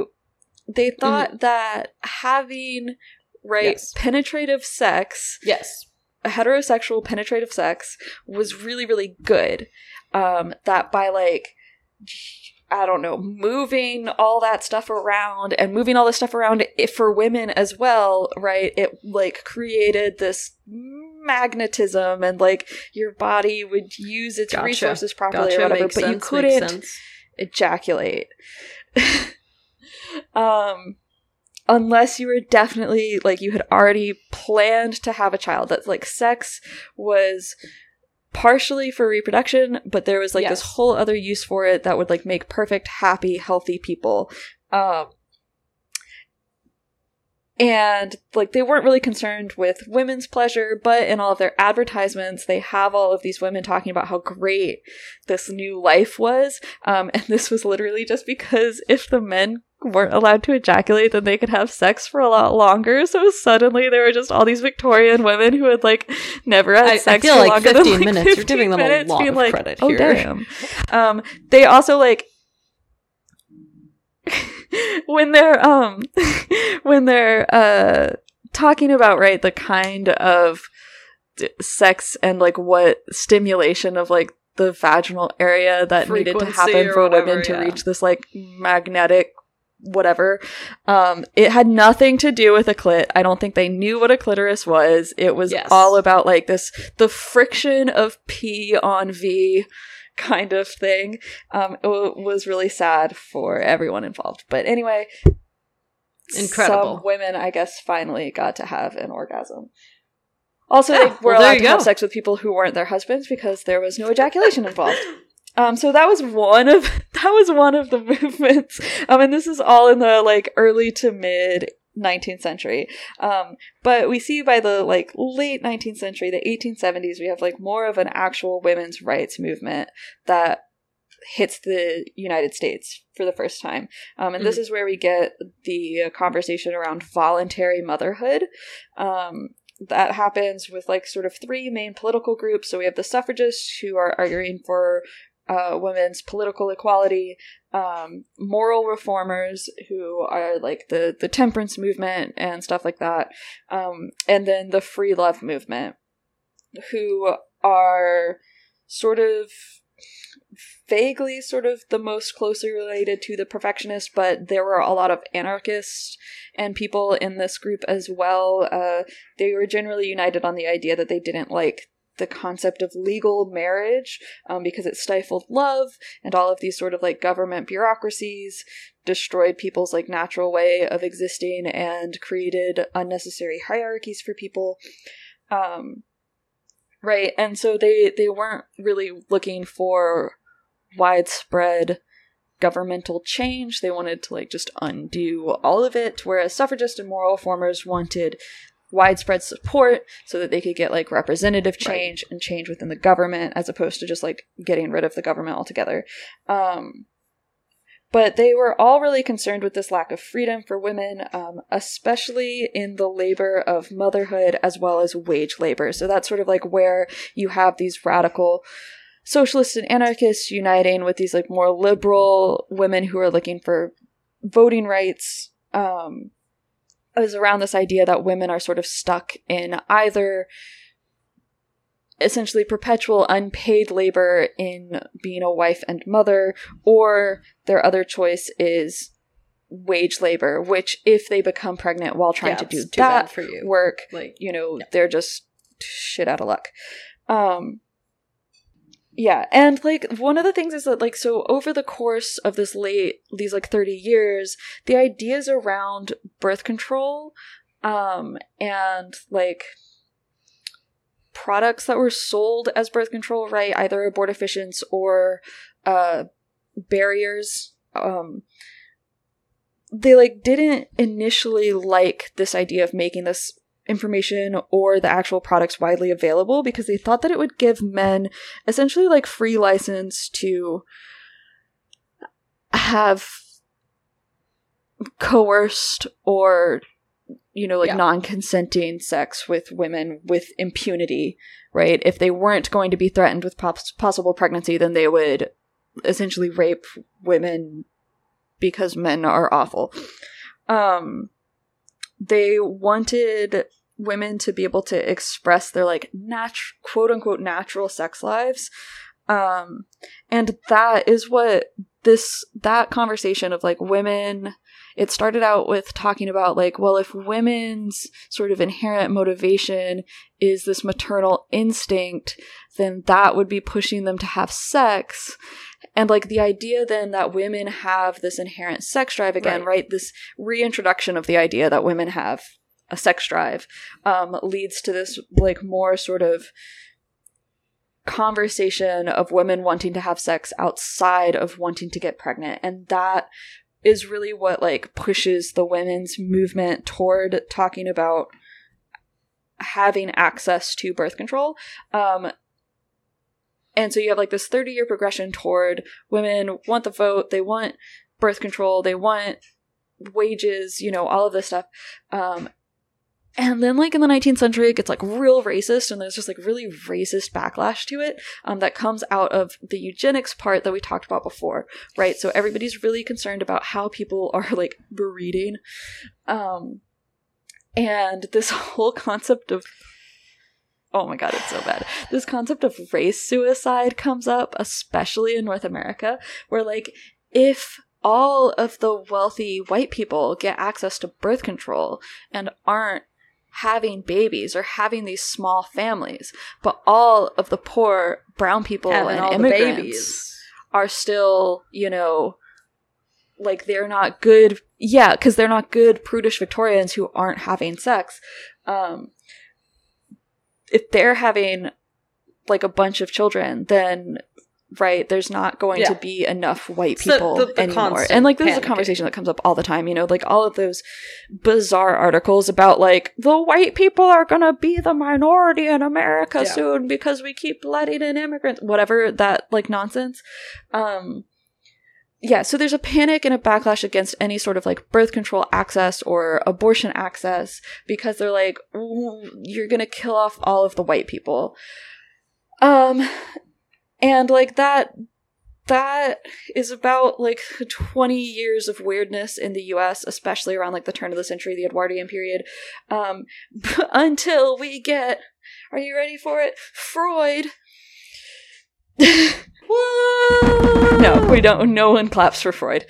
they thought that having right Yes. penetrative sex yes. Heterosexual penetrative sex was really really good um that by like i don't know moving all that stuff around and moving all this stuff around for women as well right it like created this magnetism and like your body would use its Gotcha. resources properly Gotcha. or whatever Makes but you sense, makes couldn't ejaculate. um unless you were definitely like you had already planned to have a child that like sex was partially for reproduction but there was like this whole other use for it that would like make perfect happy healthy people. Um and like they weren't really concerned with women's pleasure but in all of their advertisements they have all of these women talking about how great this new life was. Um, and this was literally just because if the men weren't allowed to ejaculate then they could have sex for a lot longer so suddenly there were just all these victorian women who had like never had I- I sex feel for like longer than 15 like, minutes. You're 15 giving them a lot of like, credit oh here." damn um, they also like when they're um when they're uh talking about right the kind of d- sex and like what stimulation of like the vaginal area that needed to happen or for whatever, women to yeah. reach this like magnetic whatever. Um it had nothing to do with a clit. I don't think they knew what a clitoris was. It was Yes. all about like this the friction of p on v kind of thing. Um it w- was really sad for everyone involved. But anyway Incredible. some women i guess finally got to have an orgasm. Also Yeah, they were well, allowed to have sex with people who weren't their husbands because there was no ejaculation involved um so that was one of that was one of the movements. Um and this is all in the like early to mid 19th century. Um but we see by the like late 19th century the 1870s we have like more of an actual women's rights movement that hits the united states for the first time. Um, and this is where we get the conversation around voluntary motherhood. Um, that happens with like sort of three main political groups. So we have the suffragists who are arguing for uh, women's political equality um, moral reformers who are like the the temperance movement and stuff like that um, and then the free love movement who are sort of vaguely sort of the most closely related to the perfectionists but there were a lot of anarchists and people in this group as well. Uh, they were generally united on the idea that they didn't like the concept of legal marriage um, because it stifled love and all of these sort of like government bureaucracies destroyed people's like natural way of existing and created unnecessary hierarchies for people. Um right and so they they weren't really looking for widespread governmental change. They wanted to like just undo all of it whereas suffragists and moral reformers wanted widespread support so that they could get like representative change and change within the government as opposed to just like getting rid of the government altogether um but they were all really concerned with this lack of freedom for women, um, especially in the labor of motherhood as well as wage labor. So that's sort of like where you have these radical socialists and anarchists uniting with these like more liberal women who are looking for voting rights. Um, is around this idea that women are sort of stuck in either essentially perpetual unpaid labor in being a wife and mother, or their other choice is wage labor, which if they become pregnant while trying Yeah, to do it's too bad that for you. work, Like, you know, Yeah. they're just shit out of luck. Um yeah, and like one of the things is that like so over the course of this late these like 30 years, the ideas around birth control um and like products that were sold as birth control, right? Either abortifacients or uh barriers um they like didn't initially like this idea of making this information or the actual products widely available because they thought that it would give men essentially like free license to have coerced or you know like Yeah. non-consenting sex with women with impunity right if they weren't going to be threatened with pos- possible pregnancy then they would essentially rape women because men are awful um they wanted women to be able to express their like nat- quote unquote natural sex lives. Um and that is what this that conversation of like women it started out with talking about like well if women's sort of inherent motivation is this maternal instinct then that would be pushing them to have sex and like the idea then that women have this inherent sex drive again Right. right, this reintroduction of the idea that women have a sex drive um, leads to this like more sort of conversation of women wanting to have sex outside of wanting to get pregnant and that is really what like pushes the women's movement toward talking about having access to birth control um and so you have like this 30 year progression toward women want the vote they want birth control they want wages you know all of this stuff. Um and then like in the 19th century it gets like real racist and there's just like really racist backlash to it um, that comes out of the eugenics part that we talked about before right? So everybody's really concerned about how people are like breeding. Um and this whole concept of oh my god it's so bad this concept of race suicide comes up especially in north america where like if all of the wealthy white people get access to birth control and aren't having babies or having these small families but all of the poor brown people having and all the immigrants babies. are still, you know, like they're not good. Yeah, because they're not good prudish Victorians who aren't having sex. Um, if they're having like a bunch of children, then right, there's not going Yeah. to be enough white It's the- people the- the anymore. And like this is a conversation that comes up all the time. You know, like all of those bizarre articles about like the white people are gonna be the minority in America Yeah. soon because we keep letting in immigrants. Whatever that like nonsense. Um, yeah, so there's a panic and a backlash against any sort of like birth control access or abortion access because they're like, you're gonna kill off all of the white people. Um, and like that, that is about like 20 years of weirdness in the US, especially around like the turn of the century, the Edwardian period, um, until we get, are you ready for it? Freud. No, we don't. No one claps for Freud.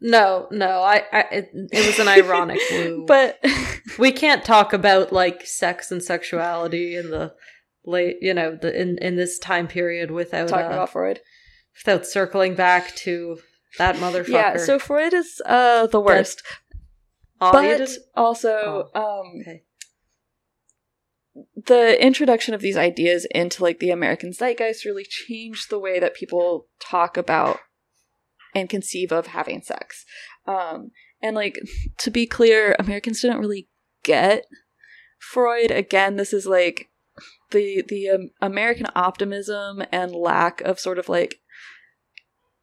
No, no, I, I it, it was an ironic woo. But we can't talk about like sex and sexuality in the late, you know, the in in this time period without talking uh, about Freud. without circling back to that motherfucker. Yeah, so Freud is uh the worst. oh, but didn't- also um okay. The introduction of these ideas into like the American zeitgeist really changed the way that people talk about and conceive of having sex. Um, and like to be clear, Americans didn't really get Freud. Again, this is like the the um, American optimism and lack of sort of like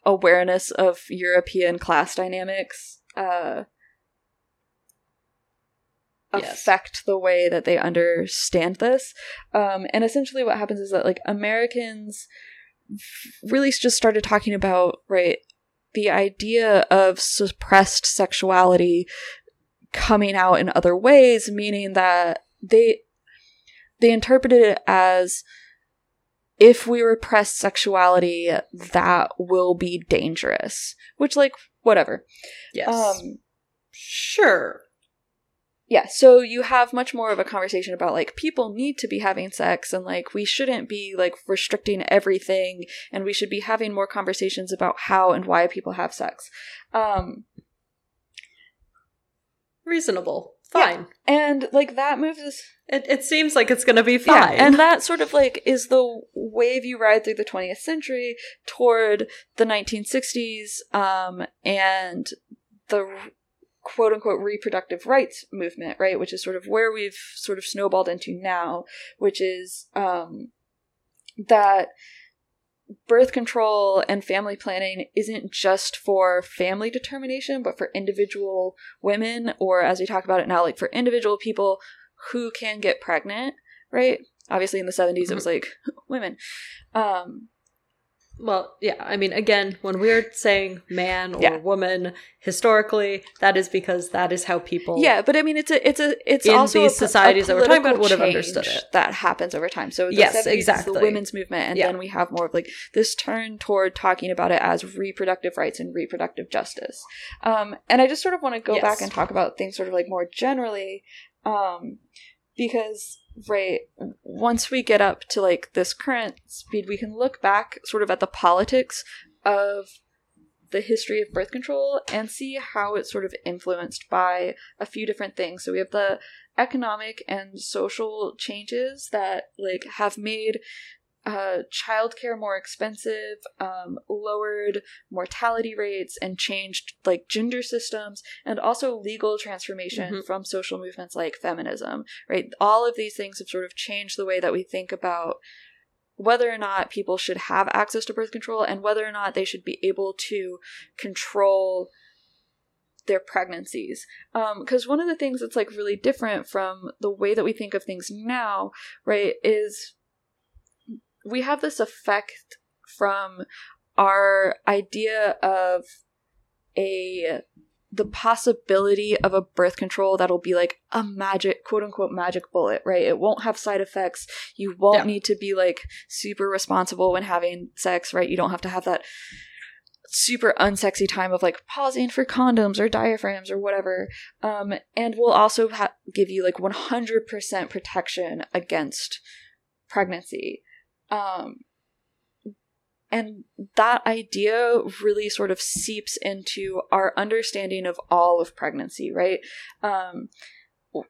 awareness of European class dynamics uh, Yes. affect the way that they understand this. Um, and essentially, what happens is that like Americans really just started talking about right the idea of suppressed sexuality coming out in other ways, meaning that they they interpreted it as if we repress sexuality, that will be dangerous. Which, like, whatever. Yes. Um, sure. Yeah, so you have much more of a conversation about like people need to be having sex and like we shouldn't be like restricting everything and we should be having more conversations about how and why people have sex. Um, Reasonable. Yeah. Fine. and like that moves us It, it seems like it's going to be Yeah, fine. and that sort of like is the wave you ride through the 20th century toward the 1960s um, and the quote unquote reproductive rights movement, right? Which is sort of where we've sort of snowballed into now, which is um, that birth control and family planning isn't just for family determination, but for individual women, or as we talk about it now, like for individual people who can get pregnant, right? Obviously, in the 70s, it was like women. Um, well, yeah, I mean, again, when we're saying man or Yeah. woman, historically, that is because that is how people. yeah, but I mean, it's a, it's a, it's also these a, po- a societies that we're talking about would have understood it. That happens over time. So the Yes, 70s exactly. the women's movement, and Yeah. then we have more of like this turn toward talking about it as reproductive rights and reproductive justice. Um, and I just sort of want to go Yes. back and talk about things sort of like more generally, um, because right once we get up to like this current speed, we can look back sort of at the politics of the history of birth control and see how it's sort of influenced by a few different things. So we have the economic and social changes that like have made uh, childcare more expensive, um, lowered mortality rates, and changed like gender systems, and also legal transformation Mhm. from social movements like feminism. Right, all of these things have sort of changed the way that we think about whether or not people should have access to birth control and whether or not they should be able to control their pregnancies because one of the things that's like really different from the way that we think of things now right is we have this effect from our idea of a the possibility of a birth control that'll be like a magic quote unquote magic bullet right? It won't have side effects. You won't Yeah. need to be like super responsible when having sex right? You don't have to have that super unsexy time of like pausing for condoms or diaphragms or whatever. Um and will also ha- give you like 100% protection against pregnancy um and that idea really sort of seeps into our understanding of all of pregnancy right um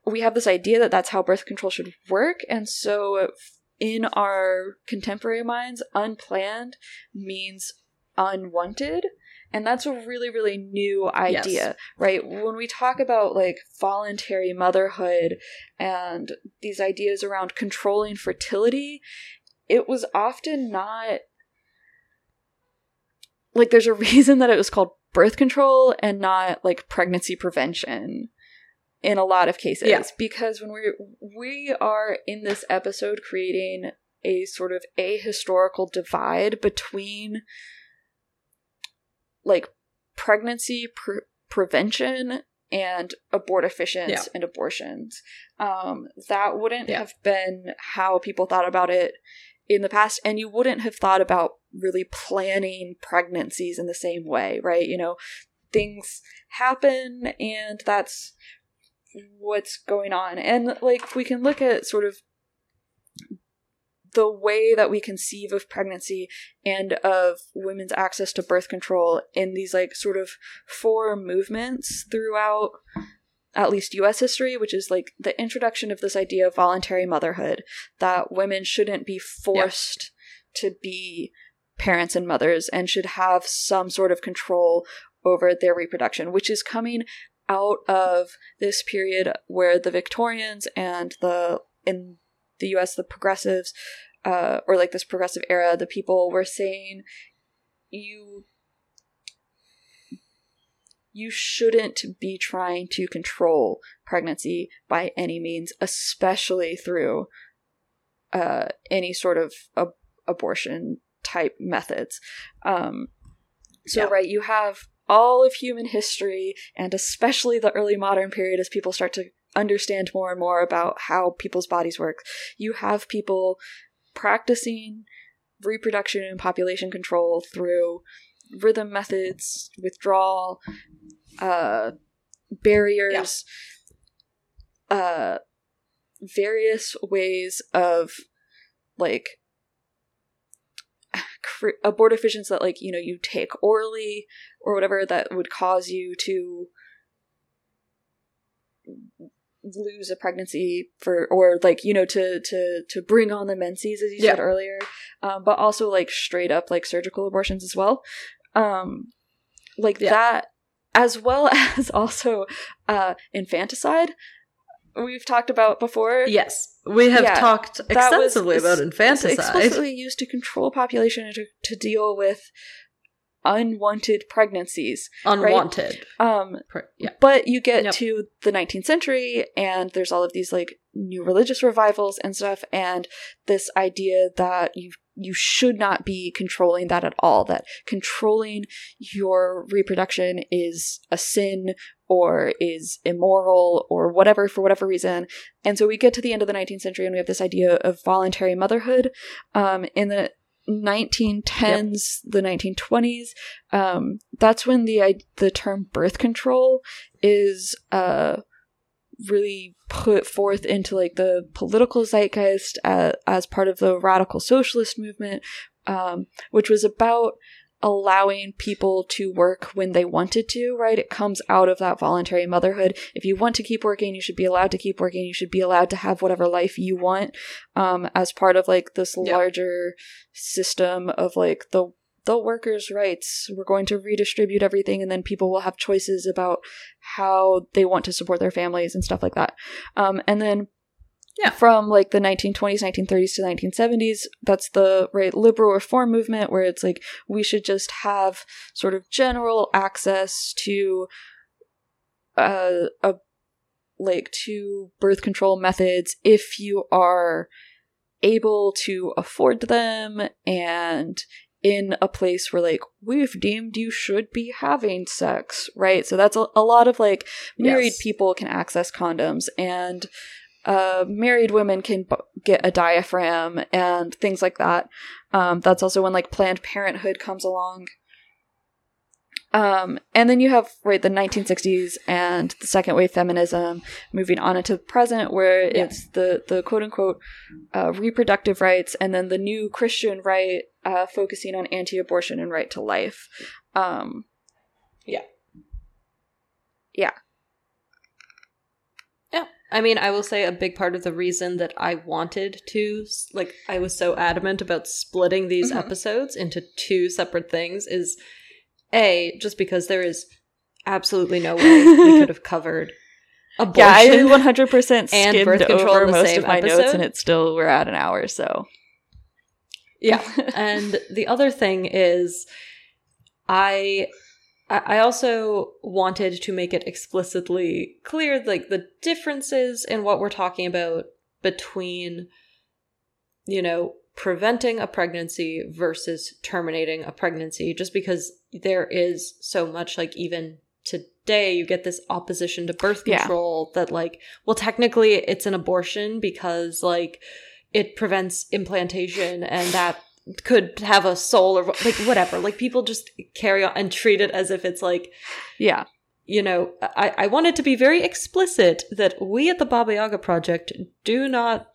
we have this idea that that's how birth control should work and so in our contemporary minds unplanned means unwanted and that's a really really new idea Yes. right when we talk about like voluntary motherhood and these ideas around controlling fertility it was often not like there's a reason that it was called birth control and not like pregnancy prevention in a lot of cases Yeah. because when we're we are in this episode creating a sort of ahistorical divide between like pregnancy pre- prevention and abortifacients Yeah. and abortions um that wouldn't Yeah. have been how people thought about it in the past and you wouldn't have thought about really planning pregnancies in the same way right? You know things happen and that's what's going on. And like we can look at sort of the way that we conceive of pregnancy and of women's access to birth control in these like sort of four movements throughout at least US history, which is like the introduction of this idea of voluntary motherhood, that women shouldn't be forced to be parents and mothers and should have some sort of control over their reproduction, which is coming out of this period where the Victorians and the in the US the progressives uh, or like this progressive era, the people were saying you you shouldn't be trying to control pregnancy by any means, especially through uh, any sort of ab- abortion type methods. Um, so, Yeah. right, you have all of human history, and especially the early modern period as people start to understand more and more about how people's bodies work. You have people practicing reproduction and population control through rhythm methods, withdrawal, uh, barriers, uh, various ways of like cre- abortifacients that like you know you take orally or whatever that would cause you to lose a pregnancy for or like you know to to to bring on the menses as you said earlier. Um, but also like straight up like surgical abortions as well um like Yeah. that as well as also uh infanticide we've talked about before Yes, we have Yeah, talked was- extensively about infanticide. explicitly used to control population and to, to deal with unwanted pregnancies Unwanted. um Pre- yeah. but you get Yep. to the 19th century and there's all of these like new religious revivals and stuff and this idea that you you should not be controlling that at all that controlling your reproduction is a sin or is immoral or whatever for whatever reason and so we get to the end of the 19th century and we have this idea of voluntary motherhood um, in the 1910s the 1920s um, that's when the the term birth control is uh really put forth into like the political zeitgeist uh, as part of the radical socialist movement um, which was about allowing people to work when they wanted to right it comes out of that voluntary motherhood if you want to keep working you should be allowed to keep working you should be allowed to have whatever life you want um, as part of like this Yeah. larger system of like the the workers' rights. We're going to redistribute everything, and then people will have choices about how they want to support their families and stuff like that. Um, and then, Yeah. from like the 1920s, 1930s to 1970s, that's the right liberal reform movement, where it's like we should just have sort of general access to uh, a like to birth control methods if you are able to afford them and in a place where like we've deemed you should be having sex right so that's a, a lot of like married Yes. people can access condoms and uh, married women can b- get a diaphragm and things like that um, that's also when like planned parenthood comes along um, and then you have right the 1960s and the second wave feminism moving on into the present where Yeah. it's the the quote unquote uh, reproductive rights and then the new Christian right uh, focusing on anti-abortion and right to life. Um, Yeah. Yeah. I mean, I will say a big part of the reason that I wanted to, like, I was so adamant about splitting these Mhm. episodes into two separate things is A, just because there is absolutely no way we could have covered abortion. yeah, I 100% and birth control over in the most same of my notes, episode. and it's still we're at an hour. So Yeah. and the other thing is I I also wanted to make it explicitly clear like the differences in what we're talking about between you know preventing a pregnancy versus terminating a pregnancy just because there is so much like even today you get this opposition to birth Yeah. control that like well technically it's an abortion because like it prevents implantation and that could have a soul or like whatever. Like people just carry on and treat it as if it's like yeah, you know i i wanted to be very explicit that we at the baba yaga project do not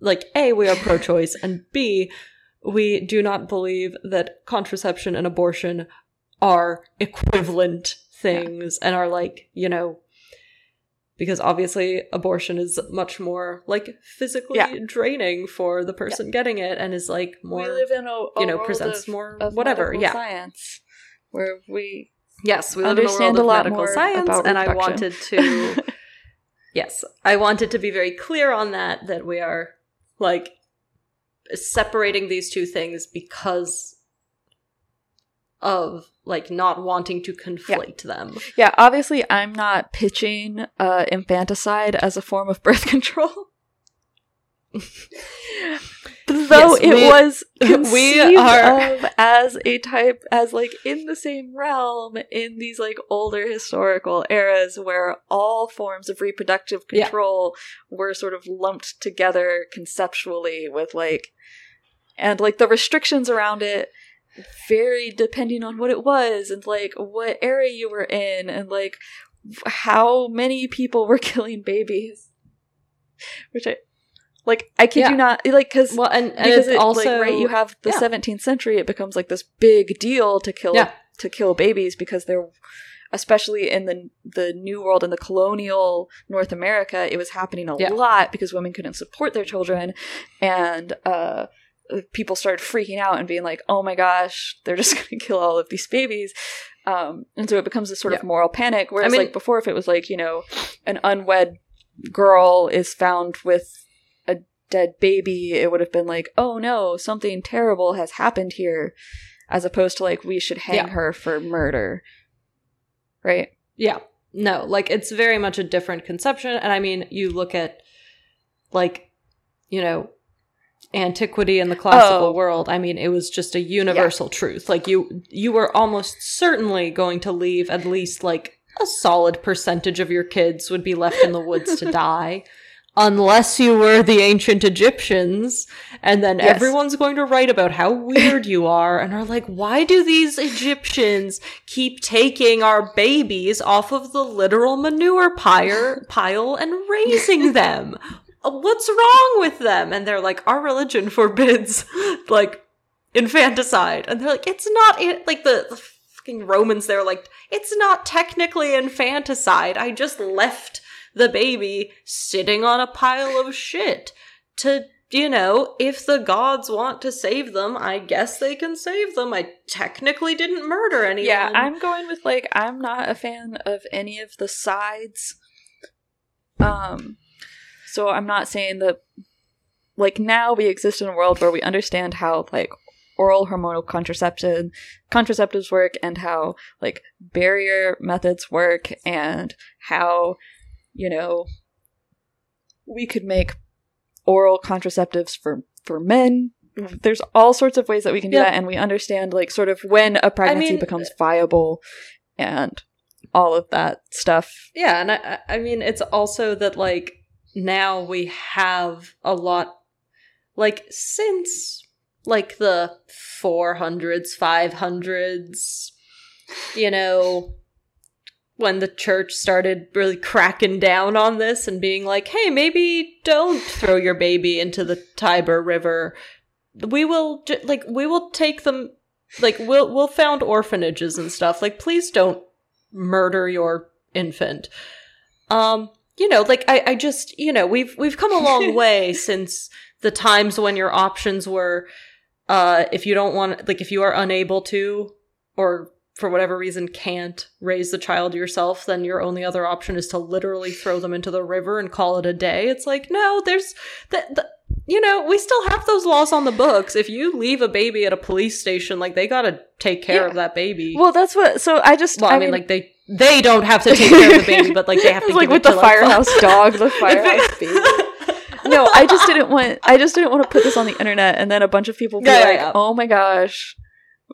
like a we are pro-choice and b we do not believe that contraception and abortion are equivalent things and are like you know because obviously abortion is much more like physically Yeah. draining for the person getting it and is like more we live in a, a you know, presents of- more of whatever, yeah. science where we Yes, we understand a a lot of medical more science, about and I wanted to. yes, I wanted to be very clear on that. That we are like separating these two things because of like not wanting to conflate them. Yeah, obviously, I'm not pitching uh, infanticide as a form of birth control. Though Yes, it we- was we are- of as a type, as like in the same realm in these like older historical eras where all forms of reproductive Yeah. control were sort of lumped together conceptually with like, and like the restrictions around it varied depending on what it was and like what area you were in and like how many people were killing babies which i like i kid Yeah. you not like because Well, and, and because it, also like, right you have the yeah. 17th century it becomes like this big deal to kill Yeah. to kill babies because they're especially in the the new world in the colonial north america it was happening a lot because women couldn't support their children and uh people started freaking out and being like oh my gosh they're just going to kill all of these babies um and so it becomes this sort of moral panic whereas mean- like before if it was like you know an unwed girl is found with a dead baby it would have been like oh no something terrible has happened here as opposed to like we should hang Yeah. her for murder right Yeah. No, like it's very much a different conception. And I mean, you look at like, you know, antiquity in the classical Oh. world. I mean, it was just a universal truth. Like you you were almost certainly going to leave at least like a solid percentage of your kids would be left in the woods to die. Unless you were the ancient Egyptians, and then Yes. everyone's going to write about how weird you are, and are like, why do these Egyptians keep taking our babies off of the literal manure pile, pile and raising them? What's wrong with them? And they're like, our religion forbids like infanticide, and they're like, it's not. Like the, the fucking Romans, they're like, it's not technically infanticide. I just left the baby sitting on a pile of shit to you know, if the gods want to save them, I guess they can save them. I technically didn't murder anyone. yeah i'm going with like i'm not a fan of any of the sides um so i'm not saying that like now we exist in a world where we understand how like oral hormonal contraception contraceptives work and how like barrier methods work and how you know we could make oral contraceptives for for men. Mm-hmm. There's all sorts of ways that we can do Yeah. that and we understand like sort of when a pregnancy mean- becomes viable and all of that stuff. Yeah, and I, I I mean, it's also that like now we have a lot, like since like the four hundreds, five hundreds, you know, when the church started really cracking down on this and being like, "Hey, maybe don't throw your baby into the Tiber River. We will like we will take them." Like we'll we'll found orphanages and stuff. Like please don't murder your infant. Um, you know, like I, I just, you know, we've we've come a long way since the times when your options were uh if you don't want like if you are unable to or for whatever reason can't raise the child yourself, then your only other option is to literally throw them into the river and call it a day. It's like, no, there's that the, you know, we still have those laws on the books. If you leave a baby at a police station, like they got to take care Yeah. of that baby. well that's what so i just Well, I, mean, like they they don't have to take care of the baby, but like they have to like give with it the like, firehouse dog the firehouse baby. No i just didn't want i just didn't want to put this on the internet and then a bunch of people be Yeah, like yeah. oh my gosh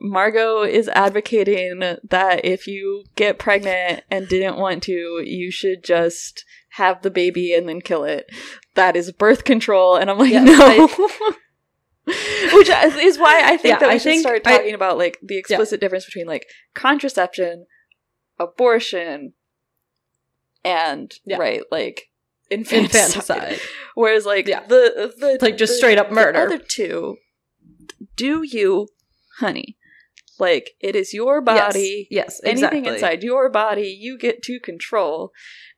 margot is advocating that if you get pregnant and didn't want to you should just have the baby and then kill it. That is birth control and i'm like Yes, no. which is why i think Yeah, that we I should think start I- talking about like the explicit difference between like contraception abortion and Yeah. right like infanticide. infanticide. Whereas like Yeah. the the Like, just the- straight up murder. the other two, do you, honey? Like it is your body. Yes, yes Anything inside your body, you get to control.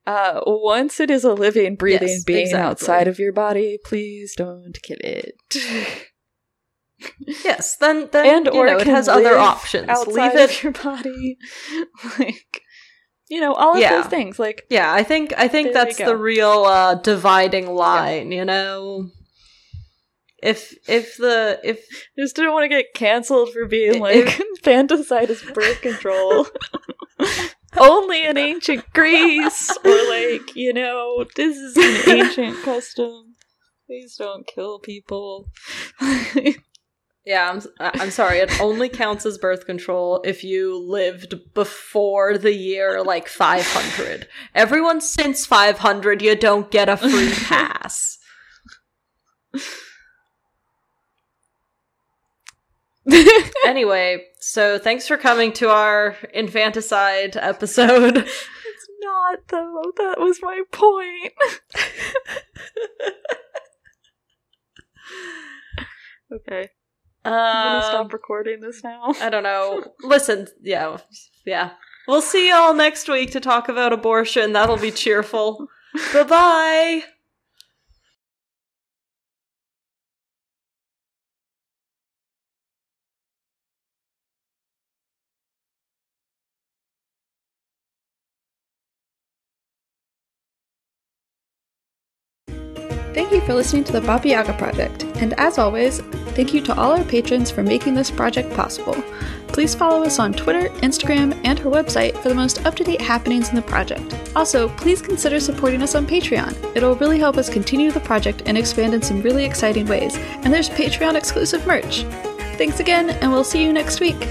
Uh, once it is a living, breathing Yes, being exactly. outside of your body, please don't kill it. Yes, then then and you or know, it has other options. outside Leave it of your body, like you know, all of Yeah. those things. Like Yeah, I think I think that's the real uh, dividing line. You know, if if the if just didn't want to get canceled for being If- like infanticide is birth control. Only in ancient Greece, or like you know, this is an ancient custom. Please don't kill people. Yeah, I'm I'm sorry, it only counts as birth control if you lived before the year like 500. Everyone since 500, you don't get a free pass. anyway, so thanks for coming to our infanticide episode. It's not though. That was my point. okay, I'm gonna Um, stop recording this now. I don't know. Listen, yeah, yeah. We'll see y'all next week to talk about abortion. That'll be cheerful. bye bye. For listening to the Baba Yaga Project, and as always, thank you to all our patrons for making this project possible. Please follow us on Twitter, Instagram, and our website for the most up to date happenings in the project. Also, please consider supporting us on Patreon. It'll really help us continue the project and expand in some really exciting ways, and there's Patreon exclusive merch. Thanks again, and we'll see you next week.